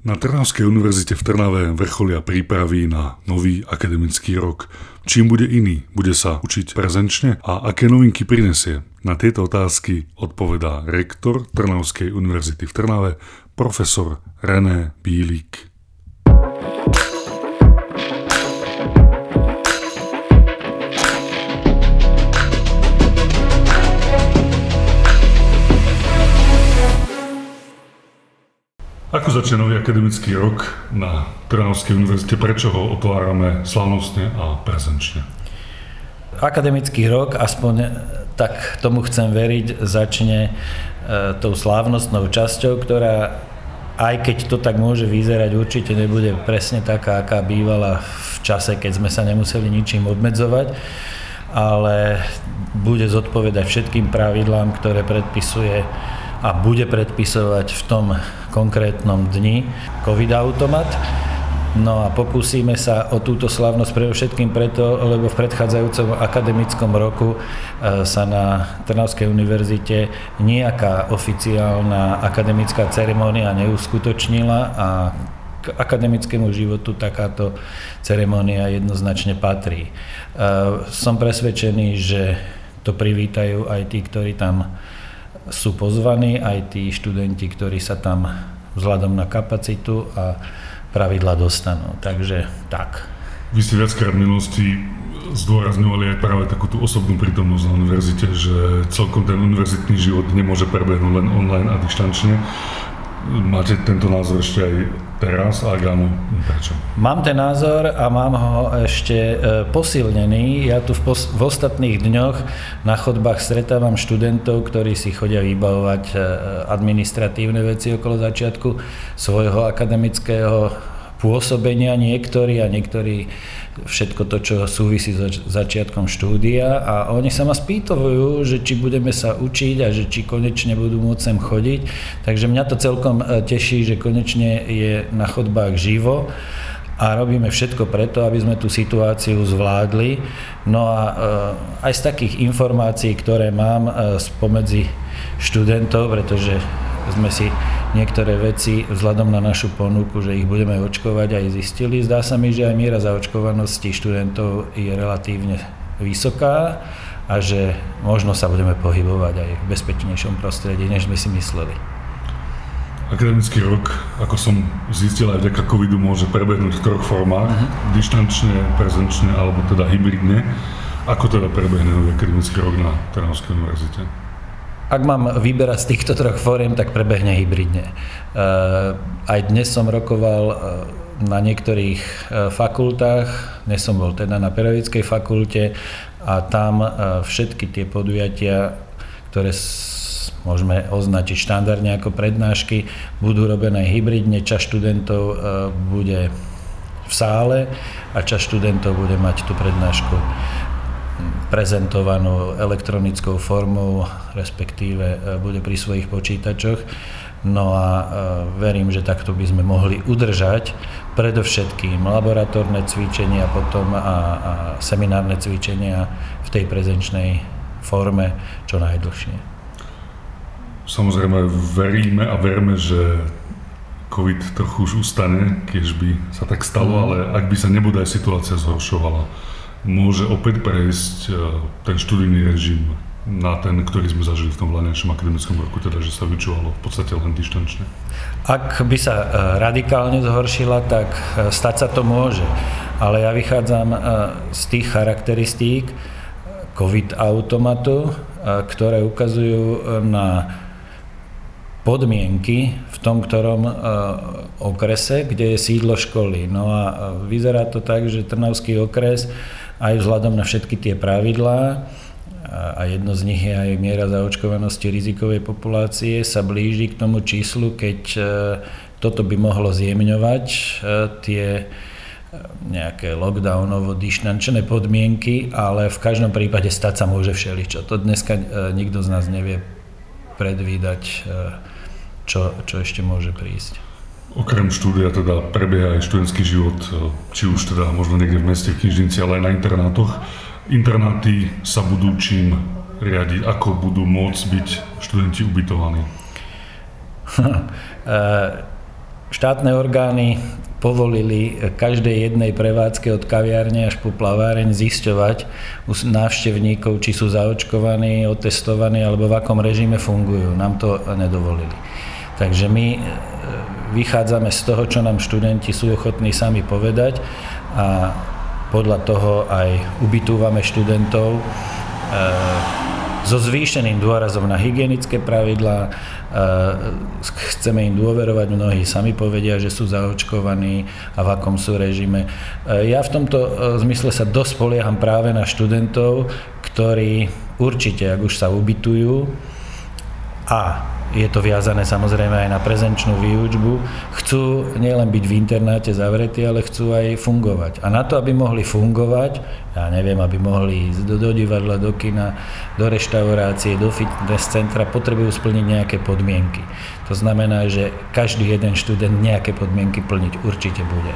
Na Trnavskej univerzite v Trnave vrcholia prípravy na nový akademický rok. Čím bude iný? Bude sa učiť prezenčne? A aké novinky prinesie? Na tieto otázky odpovedá rektor Trnavskej univerzity v Trnave, profesor René Bílik. Ako začne nový akademický rok na Trnavskej univerzite? Prečo ho otvárame slavnostne a prezenčne? Akademický rok, aspoň tak tomu chcem veriť, začne e, tou slávnostnou časťou, ktorá aj keď to tak môže vyzerať, určite nebude presne taká, aká bývala v čase, keď sme sa nemuseli ničím obmedzovať, ale bude zodpovedať všetkým pravidlám, ktoré predpisuje a bude predpisovať v tom konkrétnom dni COVID-automat. No a pokúsime sa o túto slavnosť predovšetkým preto, lebo v predchádzajúcom akademickom roku e, sa na Trnavskej univerzite nejaká oficiálna akademická ceremónia neuskutočnila a k akademickému životu takáto ceremónia jednoznačne patrí. E, som presvedčený, že to privítajú aj tí, ktorí tam sú pozvaní aj tí študenti, ktorí sa tam vzhľadom na kapacitu a pravidla dostanú. Takže tak. Vy ste viackrát v minulosti zdôrazňovali aj práve takú tú osobnú prítomnosť na univerzite, že celkom ten univerzitný život nemôže prebehnúť len online a dištančne. Máte tento názor ešte aj teraz, ak áno, prečo? Mám ten názor a mám ho ešte e, posilnený. Ja tu v, pos- v ostatných dňoch na chodbách stretávam študentov, ktorí si chodia vybavovať e, administratívne veci okolo začiatku svojho akademického pôsobenia niektorí a niektorí všetko to, čo súvisí so začiatkom štúdia a oni sa ma spýtujú, že či budeme sa učiť a že či konečne budú môcť sem chodiť. Takže mňa to celkom e, teší, že konečne je na chodbách živo a robíme všetko preto, aby sme tú situáciu zvládli. No a e, aj z takých informácií, ktoré mám e, spomedzi študentov, pretože sme si niektoré veci vzhľadom na našu ponuku, že ich budeme očkovať aj zistili. Zdá sa mi, že aj miera zaočkovanosti študentov je relatívne vysoká a že možno sa budeme pohybovať aj v bezpečnejšom prostredí, než sme si mysleli. Akademický rok, ako som zistil aj vďaka covidu, môže prebehnúť v troch formách, uh-huh. dištančne, prezenčne alebo teda hybridne. Ako teda prebehne akademický rok na Trnavskej univerzite? Ak mám vyberať z týchto troch fóriem, tak prebehne hybridne. E, aj dnes som rokoval e, na niektorých e, fakultách, dnes som bol teda na pedagogickej fakulte a tam všetky tie podujatia, ktoré môžeme označiť štandardne ako prednášky, budú robené hybridne, čas študentov bude v sále a čas študentov bude mať tú prednášku prezentovanú elektronickou formou, respektíve e, bude pri svojich počítačoch. No a e, verím, že takto by sme mohli udržať predovšetkým laboratórne cvičenia potom a, a seminárne cvičenia v tej prezenčnej forme čo najdlhšie. Samozrejme veríme a verme, že COVID trochu už ustane, keď by sa tak stalo, mm. ale ak by sa nebodaj situácia zhoršovala, môže opäť prejsť e, ten študijný režim na ten, ktorý sme zažili v tom vládnejšom akademickom roku, teda že sa vyčúvalo v podstate len dištančne? Ak by sa e, radikálne zhoršila, tak e, stať sa to môže. Ale ja vychádzam z tých charakteristík COVID automatu, ktoré ukazujú na podmienky v tom ktorom okrese, kde je sídlo školy. No a vyzerá to tak, že Trnavský okres aj vzhľadom na všetky tie pravidlá a jedno z nich je aj miera zaočkovanosti rizikovej populácie, sa blíži k tomu číslu, keď e, toto by mohlo zjemňovať tie nejaké lockdownovo dištančné podmienky, ale v každom prípade stať sa môže všeličo. To dneska nikto z nás nevie predvídať čo, čo ešte môže prísť. Okrem štúdia teda prebieha aj študentský život, e, či už teda možno niekde v meste, v knižnici, ale aj na internátoch. Internáty sa budú čím riadiť, ako budú môcť byť študenti ubytovaní? E, štátne orgány povolili každej jednej prevádzke od kaviárne až po plaváreň zisťovať u návštevníkov, či sú zaočkovaní, otestovaní alebo v akom režime fungujú. Nám to nedovolili. Takže my e, vychádzame z toho, čo nám študenti sú ochotní sami povedať a podľa toho aj ubytúvame študentov e, so zvýšeným dôrazom na hygienické pravidlá, chceme im dôverovať, mnohí sami povedia, že sú zaočkovaní a v akom sú režime. Ja v tomto e, zmysle sa dosť polieham práve na študentov, ktorí určite, ak už sa ubytujú a je to viazané samozrejme aj na prezenčnú výučbu, chcú nielen byť v internáte zavretí, ale chcú aj fungovať. A na to, aby mohli fungovať, ja neviem, aby mohli ísť do, do divadla, do kina, do reštaurácie, do fitness centra, potrebujú splniť nejaké podmienky. To znamená, že každý jeden študent nejaké podmienky plniť určite bude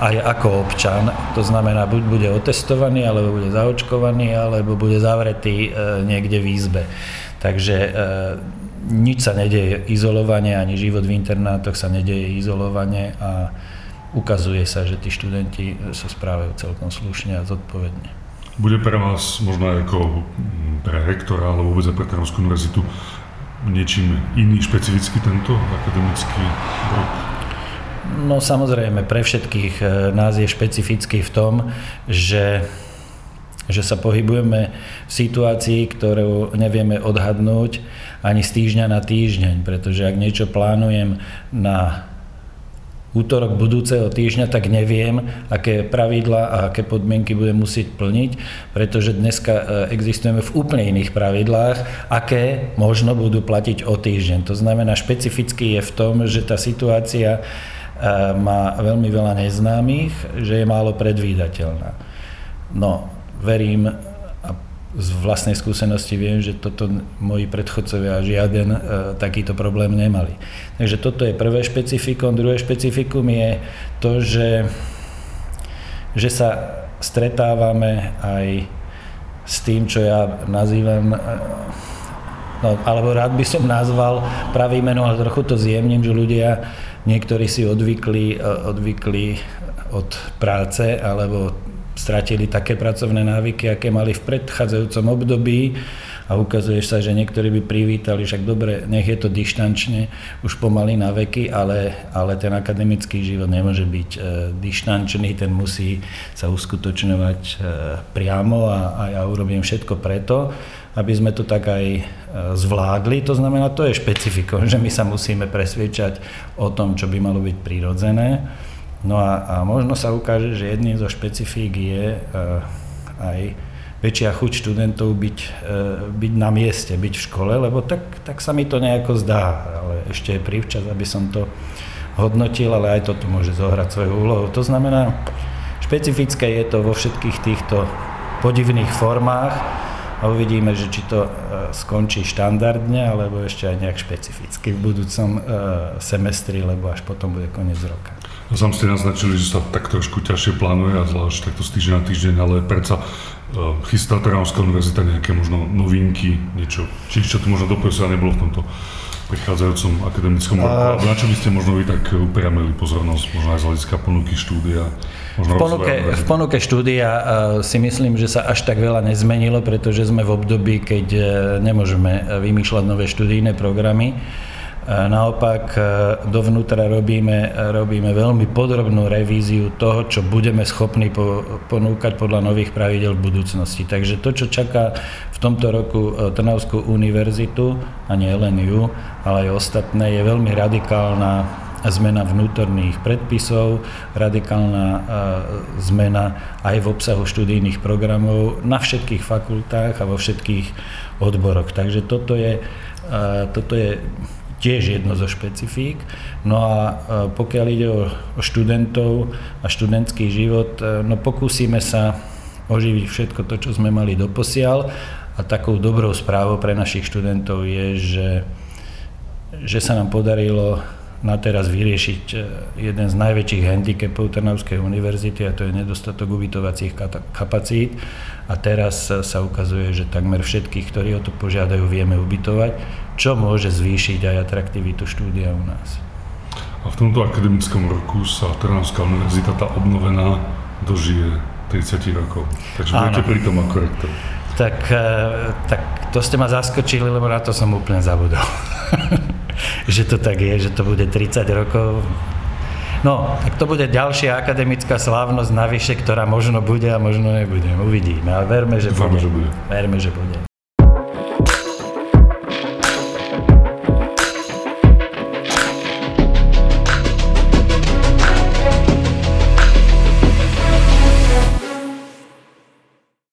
aj ako občan. To znamená, buď bude otestovaný, alebo bude zaočkovaný, alebo bude zavretý e, niekde v izbe. Takže e, nič sa nedeje izolovanie, ani život v internátoch sa nedeje izolovanie a ukazuje sa, že tí študenti sa správajú celkom slušne a zodpovedne. Bude pre vás možno aj ako pre rektora alebo vôbec aj pre Trnavskú univerzitu niečím iný špecificky tento akademický rok? No samozrejme, pre všetkých eh, nás je špecifický v tom, že že sa pohybujeme v situácii, ktorú nevieme odhadnúť ani z týždňa na týždeň, pretože ak niečo plánujem na útorok budúceho týždňa, tak neviem, aké pravidla a aké podmienky budem musieť plniť, pretože dneska e, existujeme v úplne iných pravidlách, aké možno budú platiť o týždeň. To znamená, špecificky je v tom, že tá situácia e, má veľmi veľa neznámych, že je málo predvídateľná. No, verím a z vlastnej skúsenosti viem, že toto moji predchodcovia žiaden e, takýto problém nemali. Takže toto je prvé špecifikum. Druhé špecifikum je to, že, že sa stretávame aj s tým, čo ja nazývam, e, no, alebo rád by som nazval pravý meno, ale trochu to zjemním, že ľudia, niektorí si odvykli, e, odvykli od práce alebo stratili také pracovné návyky, aké mali v predchádzajúcom období a ukazuje sa, že niektorí by privítali, však dobre, nech je to dištančne, už pomaly na veky, ale, ale ten akademický život nemôže byť e, dištančný, ten musí sa uskutočňovať e, priamo a, a ja urobím všetko preto, aby sme to tak aj e, zvládli. To znamená, to je špecifikom, že my sa musíme presviečať o tom, čo by malo byť prirodzené. No a, a možno sa ukáže, že jedným zo špecifík je uh, aj väčšia chuť študentov byť, uh, byť na mieste, byť v škole, lebo tak, tak sa mi to nejako zdá, ale ešte je prívčas, aby som to hodnotil, ale aj toto môže zohrať svoju úlohu. To znamená, špecifické je to vo všetkých týchto podivných formách a uvidíme, že či to uh, skončí štandardne, alebo ešte aj nejak špecificky v budúcom semestri, lebo až potom bude koniec roka. Sám ste naznačili, že sa tak trošku ťažšie plánuje a zvlášť takto z týždeň na týždeň, ale predsa uh, chystá Trnavská univerzita nejaké možno novinky, niečo, či čo tu možno doposiaľ nebolo v tomto prichádzajúcom akademickom roku, na čo by ste možno vy tak upriamili pozornosť, možno aj z hľadiska ponuky štúdia? v ponuke, v ponuke štúdia uh, si myslím, že sa až tak veľa nezmenilo, pretože sme v období, keď uh, nemôžeme vymýšľať nové študijné programy. Naopak e, dovnútra robíme, robíme veľmi podrobnú revíziu toho, čo budeme schopní po, ponúkať podľa nových pravidel v budúcnosti. Takže to, čo čaká v tomto roku e, Trnavskú univerzitu, a nie len ju, ale aj ostatné, je veľmi radikálna zmena vnútorných predpisov, radikálna e, zmena aj v obsahu študijných programov na všetkých fakultách a vo všetkých odboroch. Takže toto je, toto je tiež jedno zo špecifík. No a pokiaľ ide o, o študentov a študentský život, e, no pokúsime sa oživiť všetko to, čo sme mali doposiaľ a takou dobrou správou pre našich študentov je, že, že sa nám podarilo na teraz vyriešiť e, jeden z najväčších handicapov Trnavskej univerzity a to je nedostatok ubytovacích kapacít. A teraz sa ukazuje, že takmer všetkých, ktorí o to požiadajú, vieme ubytovať, čo môže zvýšiť aj atraktivitu štúdia u nás. A v tomto akademickom roku sa Trnavská univerzita, tá obnovená, dožije 30 rokov. Takže Áno. budete pri tom ako rektor. Tak, e, tak to ste ma zaskočili, lebo na to som úplne zabudol. že to tak je, že to bude 30 rokov. No, tak to bude ďalšia akademická slávnosť navyše, ktorá možno bude a možno nebude. Uvidíme, ale verme, že bude. Verme, že bude.